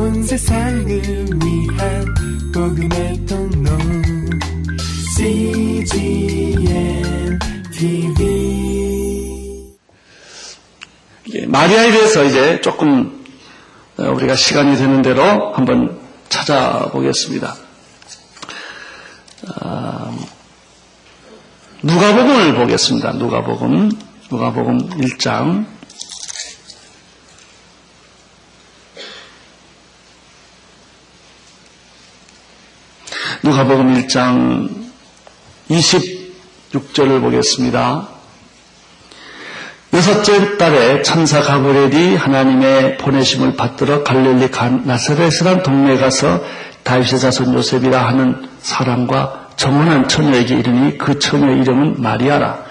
온 세상을 위한 복음의 통로 CGM TV 마리아에 대해서 이제 조금 우리가 시간이 되는 대로 한번 찾아보겠습니다. 아, 누가복음을 보겠습니다. 누가복음, 누가복음 1장. 누가복음 1장 26절을 보겠습니다. 여섯째 달에 천사 가브렐이 하나님의 보내심을 받들어 갈릴리 간 나사렛이란 동네에 가서 다윗의 자손 요셉이라 하는 사람과 정원한 처녀에게 이르니 그 처녀 이름은 마리아라.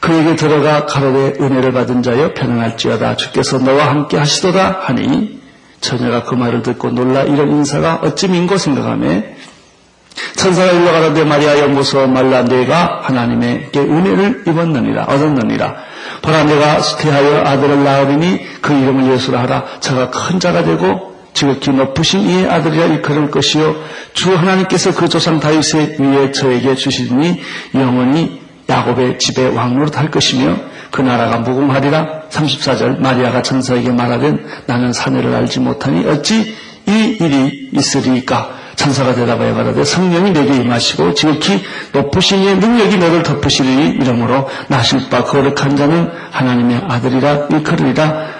그에게 들어가 가로되 은혜를 받은 자여 편안할지어다 주께서 너와 함께 하시도다 하니 처녀가 그 말을 듣고 놀라 이런 인사가 어찌 민고 생각하며 천사가 일러 가라되 마리아여 무서워 말라. 내가 하나님에게 은혜를 입었느니라 얻었느니라. 보라 내가 수태하여 아들을 낳으리니 그 이름을 예수라 하라. 저가 큰 자가 되고 지극히 높으신 이의 아들이라 일컬을 것이요. 주 하나님께서 그 조상 다윗의 위에 저에게 주시니 영원히 야곱의 집에 왕노릇 할 것이며 그 나라가 무궁하리라. 34절 마리아가 천사에게 말하된 나는 사내를 알지 못하니 어찌 이 일이 있으리까 천사가 대답하여 가라되 성령이 내게 임하시고 지극히 높으신 이의 능력이 너를 덮으시리니 이러므로 나실 바 거룩한 자는 하나님의 아들이라 일컬으리라.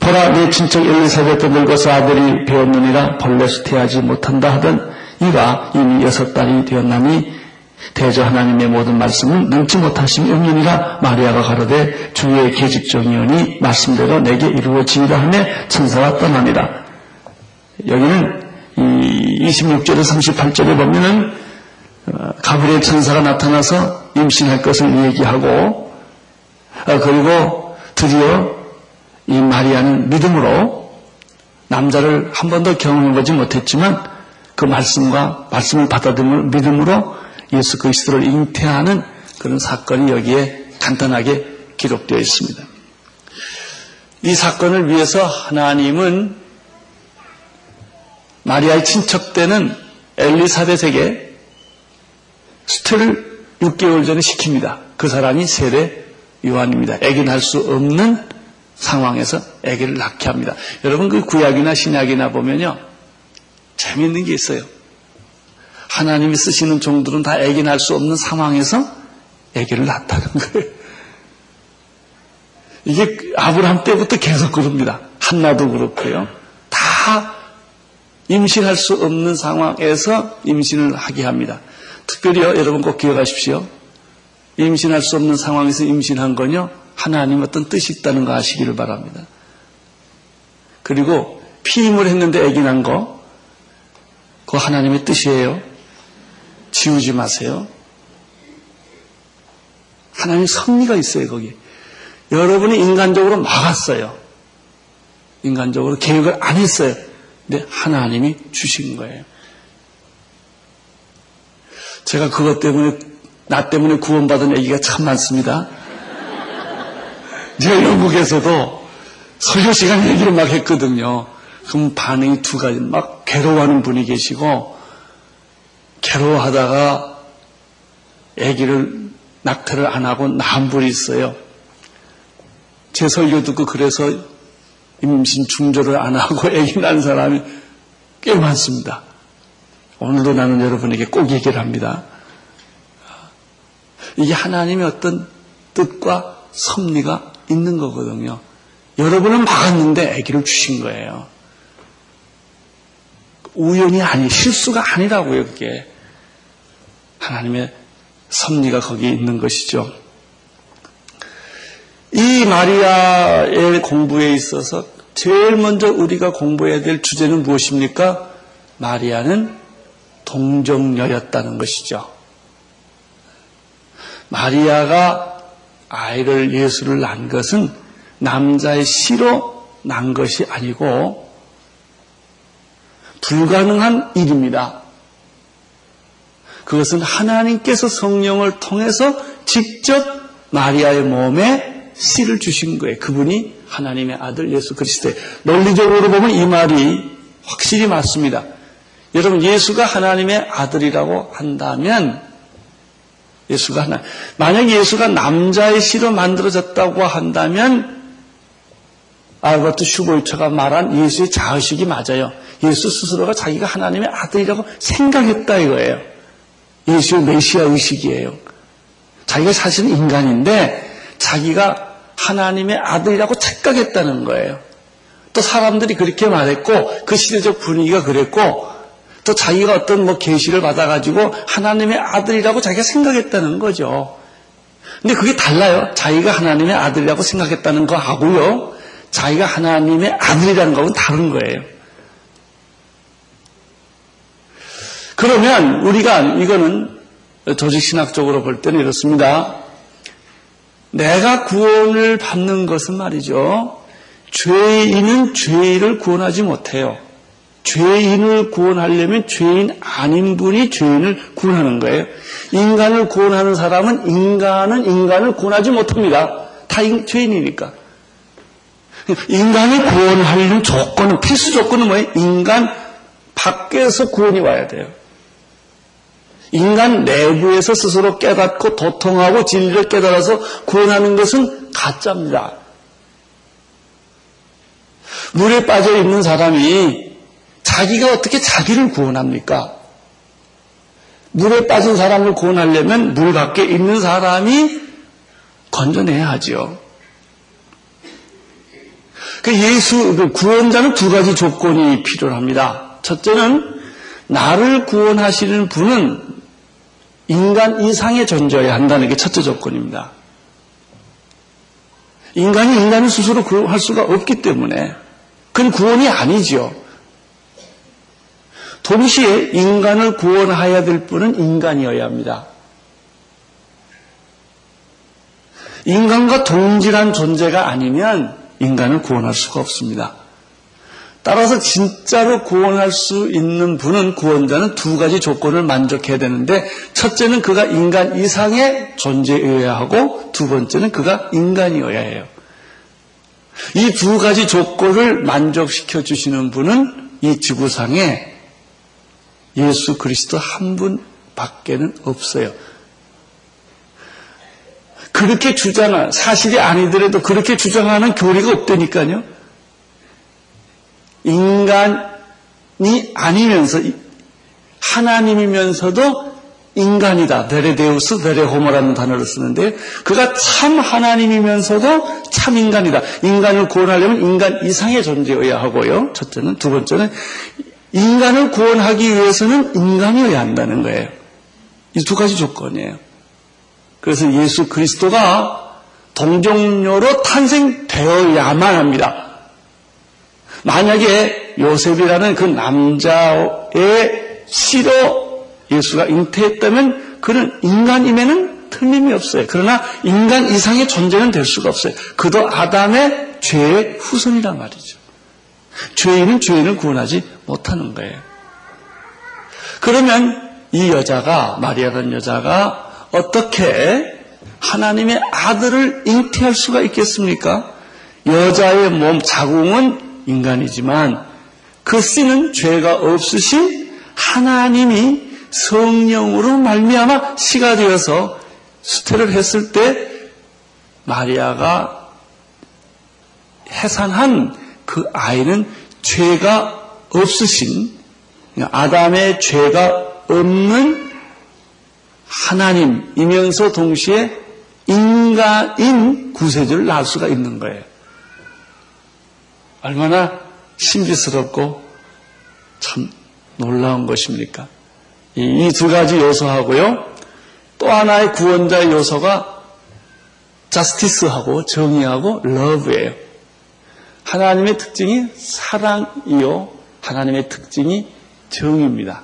보라 내 친척 엘리사벳도 늙어서 아들이 배웠느니라. 벌레 수 태하지 못한다 하던 이가 이미 여섯 달이 되었나니 대저 하나님의 모든 말씀은 능치 못하심이 없느니라. 마리아가 가로되 주의 계집종이오니 말씀대로 내게 이루어지리라 하며 천사가 떠나니라 여기는 이 26절에 38절에 보면은 어, 가브리엘 천사가 나타나서 임신할 것을 얘기하고 어, 그리고 드디어 이 마리아는 믿음으로 남자를 한 번도 경험해보지 못했지만 그 말씀과 말씀을 받아들임을 믿음으로 예수 그리스도를 잉태하는 그런 사건이 여기에 간단하게 기록되어 있습니다. 이 사건을 위해서 하나님은 마리아의 친척되는 엘리사벳에게 수태를 6개월 전에 시킵니다. 그 사람이 세례 요한입니다. 애기 낳을 수 없는 상황에서 아기를 낳게 합니다. 여러분 그 구약이나 신약이나 보면요. 재미있는 게 있어요. 하나님이 쓰시는 종들은 다 아기 낳을 수 없는 상황에서 아기를 낳았다는 거예요. 이게 아브라함 때부터 계속 그럽니다. 한나도 그렇고요. 다 임신할 수 없는 상황에서 임신을 하게 합니다. 특별히요, 여러분 꼭 기억하십시오. 임신할 수 없는 상황에서 임신한 건요, 하나님 어떤 뜻이 있다는 거 아시기를 바랍니다. 그리고 피임을 했는데 애기 난 거, 그거 하나님의 뜻이에요. 지우지 마세요. 하나님 섭리가 있어요, 거기. 여러분이 인간적으로 막았어요. 인간적으로 계획을 안 했어요. 근데 하나님이 주신 거예요. 제가 그것 때문에, 나 때문에 구원받은 얘기가 참 많습니다. 제가 영국에서도 설교 시간 얘기를 막 했거든요. 그럼 반응이 두 가지. 막 괴로워하는 분이 계시고, 괴로워하다가 아기를 낙태를 안 하고 분이 있어요. 제 설교 듣고 그래서 임신 중조를 안 하고 아기 낳은 사람이 꽤 많습니다. 오늘도 나는 여러분에게 꼭 얘기를 합니다. 이게 하나님의 어떤 뜻과 섭리가 있는 거거든요. 여러분은 막았는데 아기를 주신 거예요. 우연이 아니, 실수가 아니라고요, 그게. 하나님의 섭리가 거기에 있는 것이죠. 이 마리아의 공부에 있어서 제일 먼저 우리가 공부해야 될 주제는 무엇입니까? 마리아는 동정녀였다는 것이죠. 마리아가 아이를 예수를 낳은 것은 남자의 시로 난 것이 아니고 불가능한 일입니다. 그것은 하나님께서 성령을 통해서 직접 마리아의 몸에 씨를 주신 거예요. 그분이 하나님의 아들 예수 그리스도의 논리적으로 보면 이 말이 확실히 맞습니다. 여러분, 예수가 하나님의 아들이라고 한다면, 예수가 하나, 만약 예수가 남자의 씨로 만들어졌다고 한다면, 알버트 슈볼처가 말한 예수의 자의식이 맞아요. 예수 스스로가 자기가 하나님의 아들이라고 생각했다 이거예요. 예수의 메시아 의식이에요. 자기가 사실은 인간인데 자기가 하나님의 아들이라고 착각했다는 거예요. 또 사람들이 그렇게 말했고 그 시대적 분위기가 그랬고 또 자기가 어떤 뭐 계시를 받아가지고 하나님의 아들이라고 자기가 생각했다는 거죠. 근데 그게 달라요. 자기가 하나님의 아들이라고 생각했다는 거 하고요. 자기가 하나님의 아들이라는 거는 다른 거예요. 그러면 우리가 이거는 조직신학적으로 볼 때는 이렇습니다. 내가 구원을 받는 것은 말이죠. 죄인은 죄인을 구원하지 못해요. 죄인을 구원하려면 죄인 아닌 분이 죄인을 구원하는 거예요. 인간을 구원하는 사람은 인간은 인간을 구원하지 못합니다. 다 죄인이니까. 인간을 구원하려는 조건은, 필수 조건은 뭐예요? 인간 밖에서 구원이 와야 돼요. 인간 내부에서 스스로 깨닫고 도통하고 진리를 깨달아서 구원하는 것은 가짜입니다. 물에 빠져 있는 사람이 자기가 어떻게 자기를 구원합니까? 물에 빠진 사람을 구원하려면 물 밖에 있는 사람이 건져내야 하죠. 그 예수, 그 구원자는 두 가지 조건이 필요합니다. 첫째는 나를 구원하시는 분은 인간 이상의 존재여야 한다는 게 첫째 조건입니다. 인간이 인간을 스스로 구할 수가 없기 때문에 그건 구원이 아니죠. 동시에 인간을 구원해야 될 분은 인간이어야 합니다. 인간과 동질한 존재가 아니면 인간을 구원할 수가 없습니다. 따라서 진짜로 구원할 수 있는 분은 구원자는 두 가지 조건을 만족해야 되는데 첫째는 그가 인간 이상의 존재여야 하고 두 번째는 그가 인간이어야 해요. 이 두 가지 조건을 만족시켜 주시는 분은 이 지구상에 예수 그리스도 한 분밖에는 없어요. 그렇게 주장한 사실이 아니더라도 그렇게 주장하는 교리가 없다니까요. 인간이 아니면서 하나님이면서도 인간이다. 베레데우스, 베레호모라는 단어를 쓰는데 그가 참 하나님이면서도 참 인간이다. 인간을 구원하려면 인간 이상의 존재여야 하고요. 첫째는 두 번째는 인간을 구원하기 위해서는 인간이어야 한다는 거예요. 이 두 가지 조건이에요. 그래서 예수 그리스도가 동정녀로 탄생되어야만 합니다. 만약에 요셉이라는 그 남자의 씨로 예수가 잉태했다면 그는 인간임에는 틀림이 없어요. 그러나 인간 이상의 존재는 될 수가 없어요. 그도 아담의 죄의 후손이란 말이죠. 죄인은 죄인을 구원하지 못하는 거예요. 그러면 이 여자가 마리아라는 여자가 어떻게 하나님의 아들을 잉태할 수가 있겠습니까? 여자의 몸 자궁은 인간이지만 그 씨는 죄가 없으신 하나님이 성령으로 말미암아 씨가 되어서 수태를 했을 때 마리아가 해산한 그 아이는 죄가 없으신 아담의 죄가 없는 하나님이면서 동시에 인간인 구세주를 낳을 수가 있는 거예요. 얼마나 신비스럽고 참 놀라운 것입니까? 이 두 가지 요소하고요. 또 하나의 구원자의 요소가 자스티스하고 정의하고 러브예요. 하나님의 특징이 사랑이요. 하나님의 특징이 정의입니다.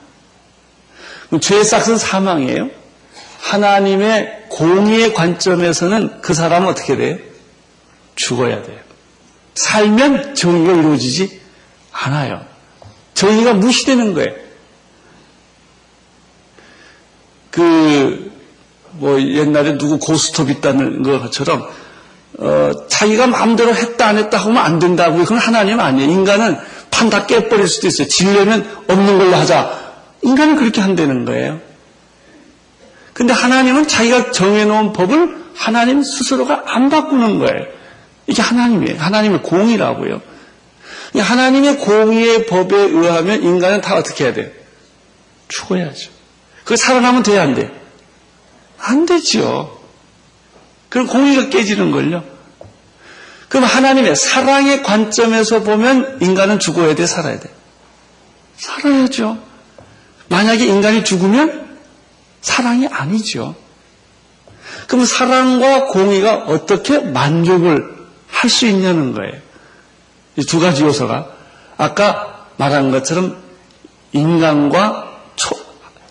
죄의 싹은 사망이에요. 하나님의 공의의 관점에서는 그 사람은 어떻게 돼요? 죽어야 돼요. 살면 정의가 이루어지지 않아요. 정의가 무시되는 거예요. 그, 뭐, 옛날에 누구 고스톱 있다는 것처럼 어, 자기가 마음대로 했다 안 했다 하면 안 된다고 그건 하나님 아니에요. 인간은 판다 깨버릴 수도 있어요. 지려면 없는 걸로 하자. 인간은 그렇게 한다는 거예요. 근데 하나님은 자기가 정해놓은 법을 하나님 스스로가 안 바꾸는 거예요. 이게 하나님이에요. 하나님의 공이라고요. 하나님의 공의의 법에 의하면 인간은 다 어떻게 해야 돼요? 죽어야죠. 그 살아나면 돼야 안 돼? 안 되죠. 그럼 공의가 깨지는 걸요. 그럼 하나님의 사랑의 관점에서 보면 인간은 죽어야 돼, 살아야 돼? 살아야죠. 만약에 인간이 죽으면 사랑이 아니죠. 그럼 사랑과 공의가 어떻게 만족을 할 수 있냐는 거예요. 이 두 가지 요소가 아까 말한 것처럼 인간과 초,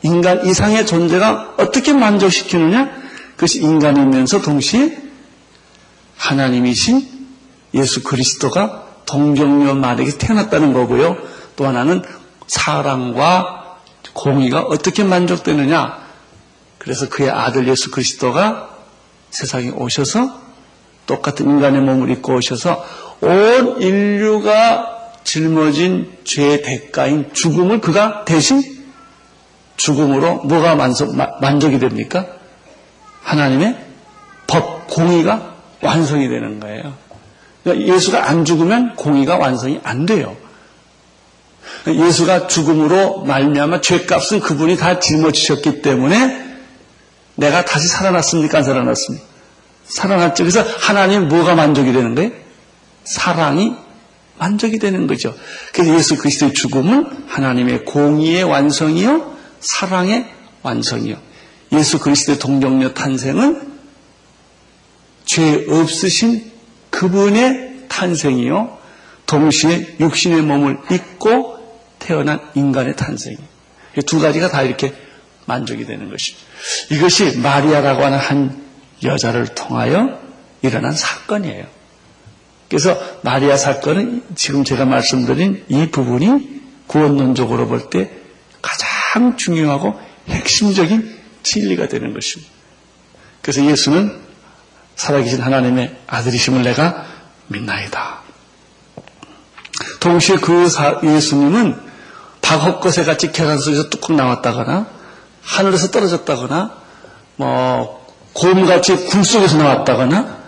인간 이상의 존재가 어떻게 만족시키느냐? 그것이 인간이면서 동시에 하나님이신 예수 그리스도가 동정녀 마리에게 태어났다는 거고요. 또 하나는 사랑과 공의가 어떻게 만족되느냐? 그래서 그의 아들 예수 그리스도가 세상에 오셔서 똑같은 인간의 몸을 입고 오셔서 온 인류가 짊어진 죄의 대가인 죽음을 그가 대신 죽음으로 뭐가 만족, 만족이 됩니까? 하나님의 법, 공의가 완성이 되는 거예요. 그러니까 예수가 안 죽으면 공의가 완성이 안 돼요. 예수가 죽음으로 말미암아 죄값은 그분이 다 짊어지셨기 때문에 내가 다시 살아났습니까? 안 살아났습니까? 살아났죠. 그래서 하나님 뭐가 만족이 되는 거예요? 사랑이 만족이 되는 거죠. 그래서 예수 그리스도의 죽음은 하나님의 공의의 완성이요, 사랑의 완성이요. 예수 그리스도의 동정녀 탄생은 죄 없으신 그분의 탄생이요. 동시에 육신의 몸을 입고 태어난 인간의 탄생이에요. 두 가지가 다 이렇게 만족이 되는 것이죠. 이것이 마리아라고 하는 한 여자를 통하여 일어난 사건이에요. 그래서 마리아 사건은 지금 제가 말씀드린 이 부분이 구원론적으로 볼 때 가장 중요하고 핵심적인 진리가 되는 것입니다. 그래서 예수는 살아계신 하나님의 아들이심을 내가 믿나이다. 동시에 그 예수님은 박헛것에 같이 계란 속에서 뚝뚝 나왔다거나 하늘에서 떨어졌다거나 뭐 곰같이 굴 속에서 나왔다거나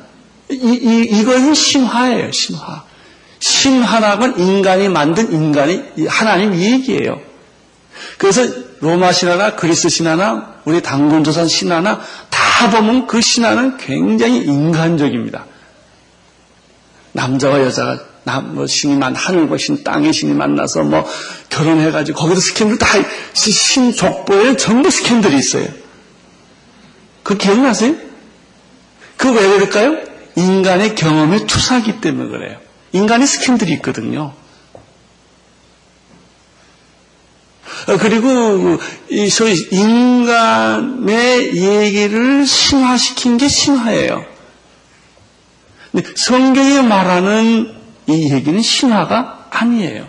이, 이, 이거는 신화예요, 신화. 신화라면 인간이 만든 인간이 하나님 얘기예요. 그래서 로마 신화나 그리스 신화나 우리 당군조선 신화나 다 보면 그 신화는 굉장히 인간적입니다. 남자와 여자가 남, 뭐 신이 만 하늘과 신, 땅의 신이 만나서 뭐 결혼해가지고 거기도 스캔들 다 신 족보에 전부 스캔들이 있어요. 그 기억나세요? 그 왜 그럴까요? 인간의 경험의 투사기 때문에 그래요. 인간의 스캔들이 있거든요. 어, 그리고 이 소위 인간의 얘기를 신화시킨 게 신화예요. 성경이 말하는 이 얘기는 신화가 아니에요.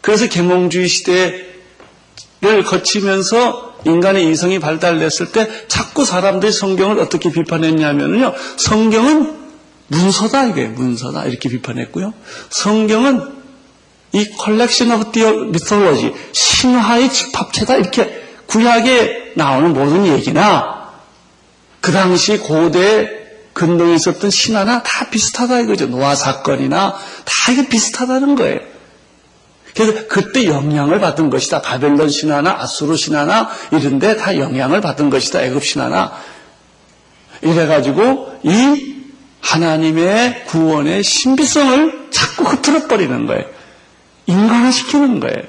그래서 계몽주의 시대를 거치면서 인간의 이성이 발달됐을 때 자꾸 사람들이 성경을 어떻게 비판했냐면요. 성경은 문서다 이게 문서다 이렇게 비판했고요. 성경은 이 collection of mythology 신화의 집합체다 이렇게 구약에 나오는 모든 얘기나 그 당시 고대 근동에 있었던 신화나 다 비슷하다 이거죠. 노아 사건이나 다 이게 비슷하다는 거예요. 그래서 그때 영향을 받은 것이다. 바벨론 신화나 아수르 신화나 이런 데 다 영향을 받은 것이다. 애굽 신화나 이래가지고 이 하나님의 구원의 신비성을 자꾸 흐트러 버리는 거예요. 인간화시키는 거예요.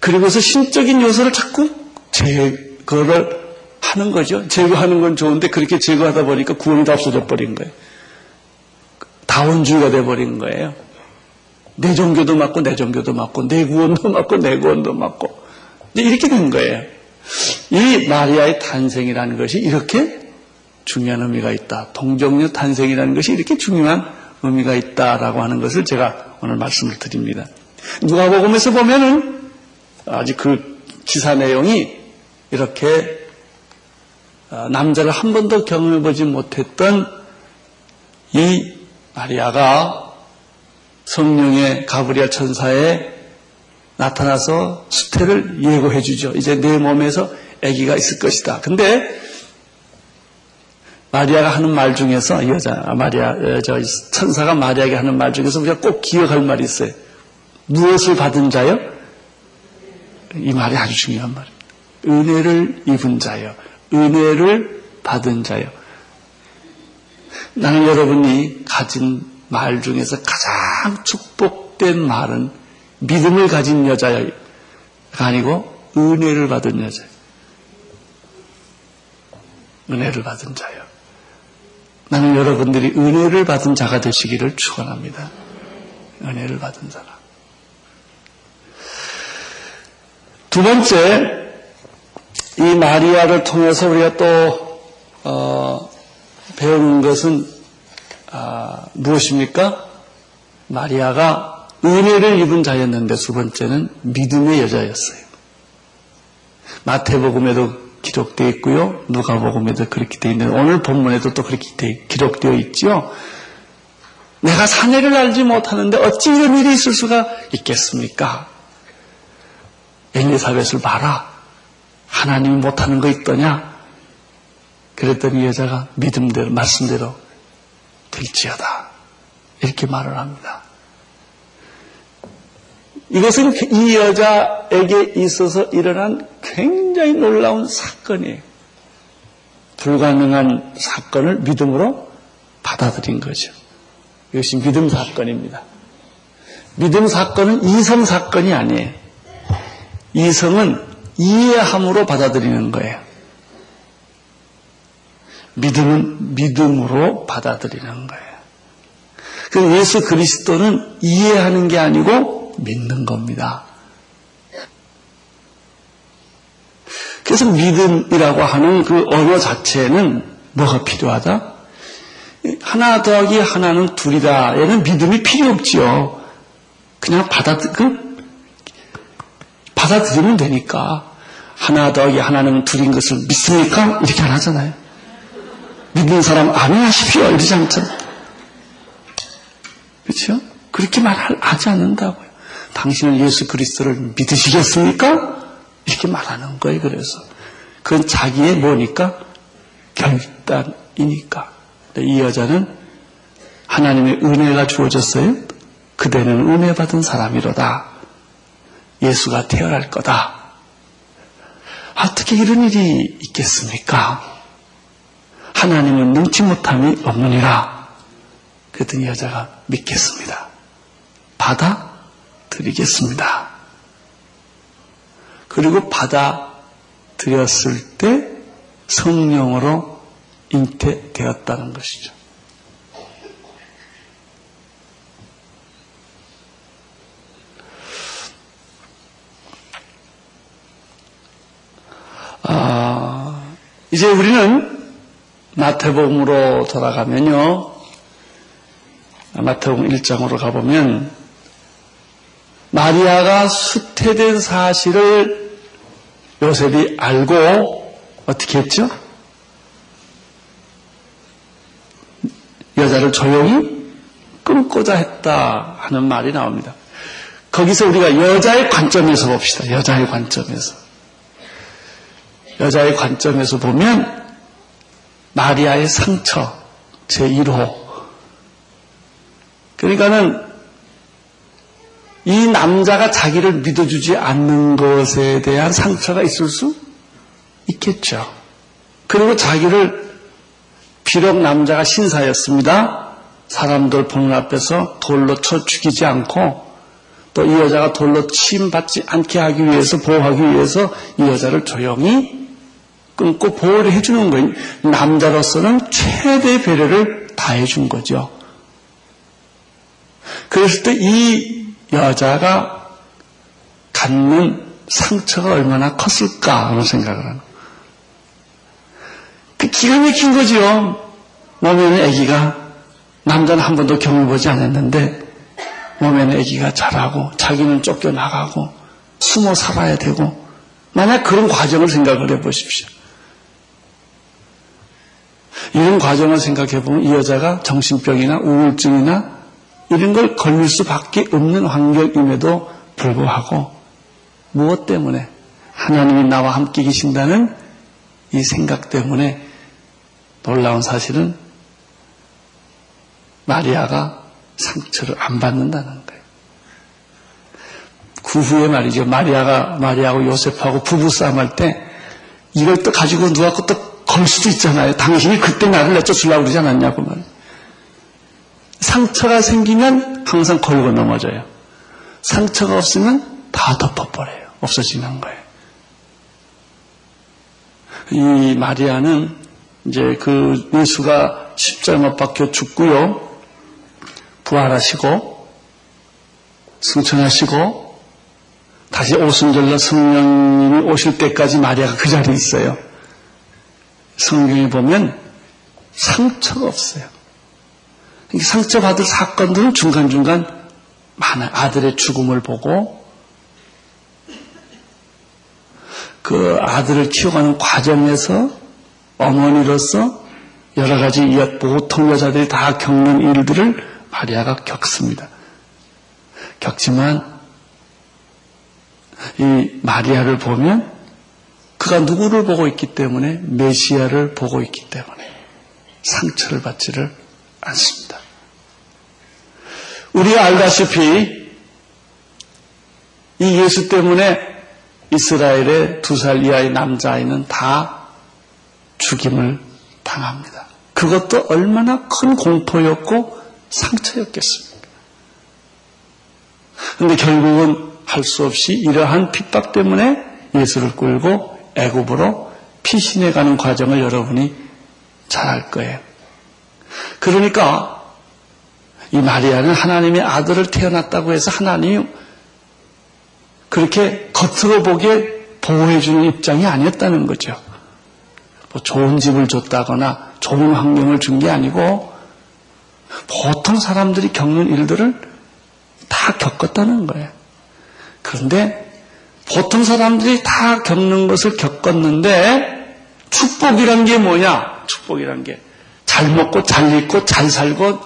그리고서 신적인 요소를 자꾸 제거를 하는 거죠. 제거하는 건 좋은데 그렇게 제거하다 보니까 구원이 다 없어져 버린 거예요. 다원주의가 돼 버린 거예요. 내 종교도 맞고 내 종교도 맞고 내 구원도 맞고 내 구원도 맞고 이렇게 된 거예요. 이 마리아의 탄생이라는 것이 이렇게 중요한 의미가 있다. 동정녀 탄생이라는 것이 이렇게 중요한 의미가 있다라고 하는 것을 제가 오늘 말씀을 드립니다. 누가복음에서 보면은 아직 그 기사 내용이 이렇게 어, 남자를 한 번도 경험해보지 못했던 이 마리아가 성령의 가브리엘 천사에 나타나서 수태를 예고해 주죠. 이제 내 몸에서 아기가 있을 것이다. 근데 마리아가 하는 말 중에서 여자 마리아 어, 저 천사가 마리아에게 하는 말 중에서 우리가 꼭 기억할 말이 있어요. 무엇을 받은 자요? 이 말이 아주 중요한 말입니다. 은혜를 입은 자요. 은혜를 받은 자요. 나는 여러분이 가진 말 중에서 가장 축복된 말은 믿음을 가진 여자가 아니고 은혜를 받은 여자. 은혜를 받은 자요. 나는 여러분들이 은혜를 받은 자가 되시기를 축원합니다. 은혜를 받은 사람. 두 번째, 이 마리아를 통해서 우리가 또 어, 배우는 것은 아, 무엇입니까? 마리아가 은혜를 입은 자였는데 두 번째는 믿음의 여자였어요. 마태복음에도 기록되어 있고요. 누가복음에도 그렇게 되어 있는데 오늘 본문에도 또 그렇게 기록되어 있죠. 내가 사내를 알지 못하는데 어찌 이런 일이 있을 수가 있겠습니까? 엘리사벳을 봐라. 하나님이 못하는 거 있더냐? 그랬더니 여자가 믿음대로 말씀대로 될지어다. 이렇게 말을 합니다. 이것은 이 여자에게 있어서 일어난 굉장히 놀라운 사건이에요. 불가능한 사건을 믿음으로 받아들인 거죠. 이것이 믿음 사건입니다. 믿음 사건은 이성 사건이 아니에요. 이성은 이해함으로 받아들이는 거예요. 믿음은 믿음으로 받아들이는 거예요. 그 예수 그리스도는 이해하는 게 아니고 믿는 겁니다. 그래서 믿음이라고 하는 그 언어 자체는 뭐가 필요하다? 하나 더하기 하나는 둘이다. 에는 믿음이 필요 없지요. 그냥 받아들, 그, 받아들이면 되니까. 하나 더하기 하나는 둘인 것을 믿습니까? 이렇게 안 하잖아요. 믿는 사람 아멘 하십시오. 이러지 않잖아요. 그렇죠? 그렇게 말하지 않는다고요. 당신은 예수 그리스도를 믿으시겠습니까? 이렇게 말하는 거예요. 그래서 그건 자기의 뭐니까 결단이니까. 이 여자는 하나님의 은혜가 주어졌어요. 그대는 은혜 받은 사람이로다. 예수가 태어날 거다. 어떻게 이런 일이 있겠습니까? 하나님은 능치 못함이 없느니라. 그랬더니 여자가 믿겠습니다. 받아드리겠습니다. 그리고 받아들였을 때 성령으로 잉태되었다는 것이죠. 아, 이제 우리는 마태복음으로 돌아가면요. 마태복음 1장으로 가보면 마리아가 수태된 사실을 요셉이 알고 어떻게 했죠? 여자를 조용히 끊고자 했다 하는 말이 나옵니다. 거기서 우리가 여자의 관점에서 봅시다. 여자의 관점에서. 여자의 관점에서 보면 마리아의 상처 제1호 그러니까는 이 남자가 자기를 믿어주지 않는 것에 대한 상처가 있을 수 있겠죠. 그리고 자기를 비록 남자가 신사였습니다. 사람들 보는 앞에서 돌로 쳐 죽이지 않고 또 이 여자가 돌로 침받지 않게 하기 위해서 보호하기 위해서 이 여자를 조용히 끊고 보호를 해주는 거예요. 남자로서는 최대 배려를 다해준 거죠. 그랬을 때 이 여자가 갖는 상처가 얼마나 컸을까 하는 생각을 하는 그 기가 막힌 거죠. 몸에는 아기가 남자는 한 번도 경험해보지 않았는데 몸에는 아기가 자라고 자기는 쫓겨나가고 숨어 살아야 되고 만약 그런 과정을 생각을 해보십시오. 이런 과정을 생각해 보면 이 여자가 정신병이나 우울증이나 이런 걸 걸릴 수밖에 없는 환경임에도 불구하고 무엇 때문에 하나님이 나와 함께 계신다는 이 생각 때문에 놀라운 사실은 마리아가 상처를 안 받는다는 거예요. 그 후에 말이죠. 마리아가 마리아하고 요셉하고 부부싸움 할 때 이걸 또 가지고 누가 또 걸 수도 있잖아요. 당신이 그때 나를 내쫓으려고 그러지 않았냐고 말. 상처가 생기면 항상 걸고 넘어져요. 상처가 없으면 다 덮어버려요. 없어지는 거예요. 이 마리아는 이제 그 예수가 십자가 못 박혀 죽고요. 부활하시고 승천하시고 다시 오순절날 성령님이 오실 때까지 마리아가 그 자리에 있어요. 성경에 보면 상처가 없어요. 상처받을 사건들은 중간중간 많아요. 아들의 죽음을 보고 그 아들을 키워가는 과정에서 어머니로서 여러 가지 보통 여자들이 다 겪는 일들을 마리아가 겪습니다. 겪지만 이 마리아를 보면 그가 누구를 보고 있기 때문에 메시아를 보고 있기 때문에 상처를 받지를 않습니다. 우리가 알다시피 이 예수 때문에 이스라엘의 두 살 이하의 남자아이는 다 죽임을 당합니다. 그것도 얼마나 큰 공포였고 상처였겠습니까? 근데 결국은 할 수 없이 이러한 핍박 때문에 예수를 끌고 애굽으로 피신해 가는 과정을 여러분이 잘 알 거예요. 그러니까 이 마리아는 하나님의 아들을 태어났다고 해서 하나님 그렇게 겉으로 보기에 보호해주는 입장이 아니었다는 거죠. 뭐 좋은 집을 줬다거나 좋은 환경을 준 게 아니고 보통 사람들이 겪는 일들을 다 겪었다는 거예요. 그런데 보통 사람들이 다 겪는 것을 겪었는데 축복이란 게 뭐냐? 축복이란 게 잘 먹고 잘 입고 잘 살고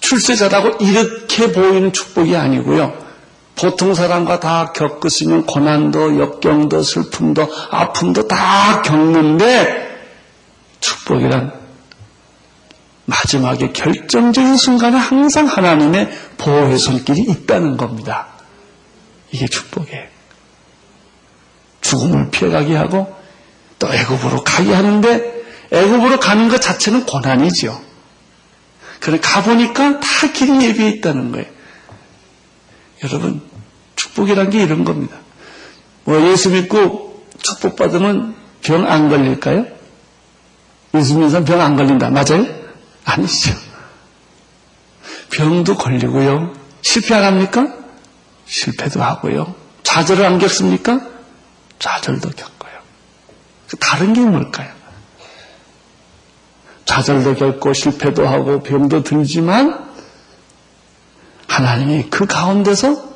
출세자라고 이렇게 보이는 축복이 아니고요. 보통 사람과 다 겪으시면 고난도, 역경도, 슬픔도, 아픔도 다 겪는데 축복이란 마지막에 결정적인 순간에 항상 하나님의 보호의 손길이 있다는 겁니다. 이게 축복이에요. 죽음을 피해가게 하고 또 애굽으로 가게 하는데 애굽으로 가는 것 자체는 고난이죠. 그래 가보니까 다 길이 예비해 있다는 거예요. 여러분 축복이란 게 이런 겁니다. 뭐 예수 믿고 축복 받으면 병 안 걸릴까요? 예수 믿는 사람 병 안 걸린다. 맞아요? 아니죠. 병도 걸리고요. 실패 안 합니까? 실패도 하고요. 좌절을 안 겪습니까? 좌절도 겪어요. 그 다른 게 뭘까요? 좌절도 겪고 실패도 하고 병도 들지만 하나님이 그 가운데서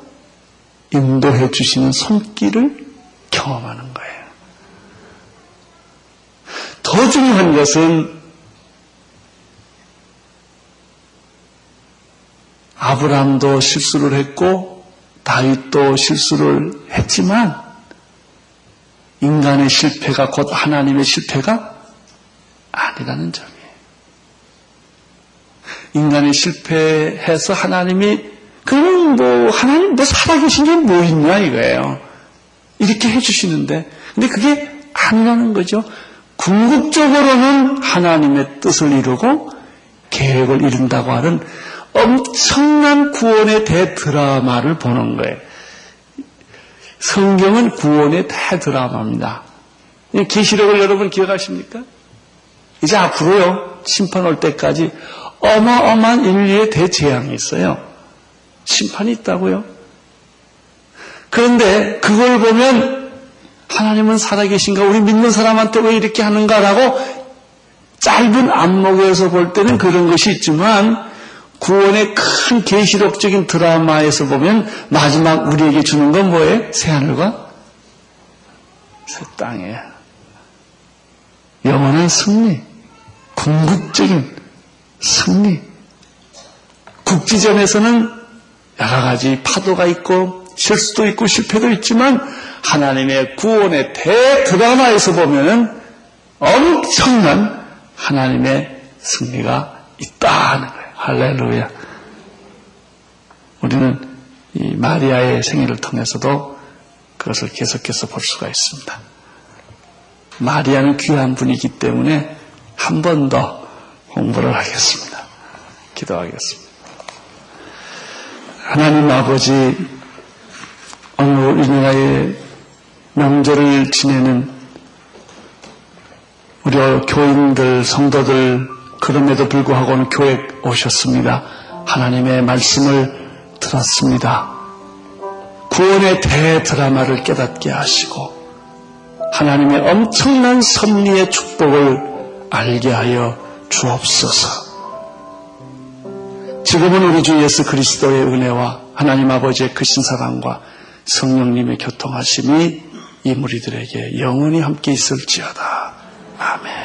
인도해 주시는 손길을 경험하는 거예요. 더 중요한 것은 아브라함도 실수를 했고 다윗도 실수를 했지만 인간의 실패가 곧 하나님의 실패가 아니라는 점이에요. 인간이 실패해서 하나님이 그럼 뭐 하나님 너 살아계신 게 뭐 있냐 이거예요. 이렇게 해주시는데 근데 그게 아니라는 거죠. 궁극적으로는 하나님의 뜻을 이루고 계획을 이룬다고 하는 엄청난 구원의 대드라마를 보는 거예요. 성경은 구원의 대드라마입니다. 계시록을 여러분 기억하십니까? 이제 앞으로요 심판 올 때까지 어마어마한 인류의 대재앙이 있어요. 심판이 있다고요. 그런데 그걸 보면 하나님은 살아계신가? 우리 믿는 사람한테 왜 이렇게 하는가라고 짧은 안목에서 볼 때는 그런 것이 있지만 구원의 큰 계시록적인 드라마에서 보면 마지막 우리에게 주는 건 뭐예요? 새하늘과 새 땅이에요. 영원한 승리. 궁극적인 승리. 국지전에서는 여러 가지 파도가 있고 실수도 있고 실패도 있지만 하나님의 구원의 대드라마에서 보면은 엄청난 하나님의 승리가 있다는 거예요. 할렐루야. 우리는 이 마리아의 생애를 통해서도 그것을 계속해서 볼 수가 있습니다. 마리아는 귀한 분이기 때문에 한 번 더 공부를 하겠습니다. 기도하겠습니다. 하나님 아버지, 오늘 우리나라의 명절을 지내는 우리 교인들, 성도들, 그럼에도 불구하고 오늘 교회 오셨습니다. 하나님의 말씀을 들었습니다. 구원의 대드라마를 깨닫게 하시고, 하나님의 엄청난 섭리의 축복을 알게 하여 주옵소서. 지금은 우리 주 예수 그리스도의 은혜와 하나님 아버지의 크신 사랑과 성령님의 교통하심이 이 무리들에게 영원히 함께 있을지어다. 아멘.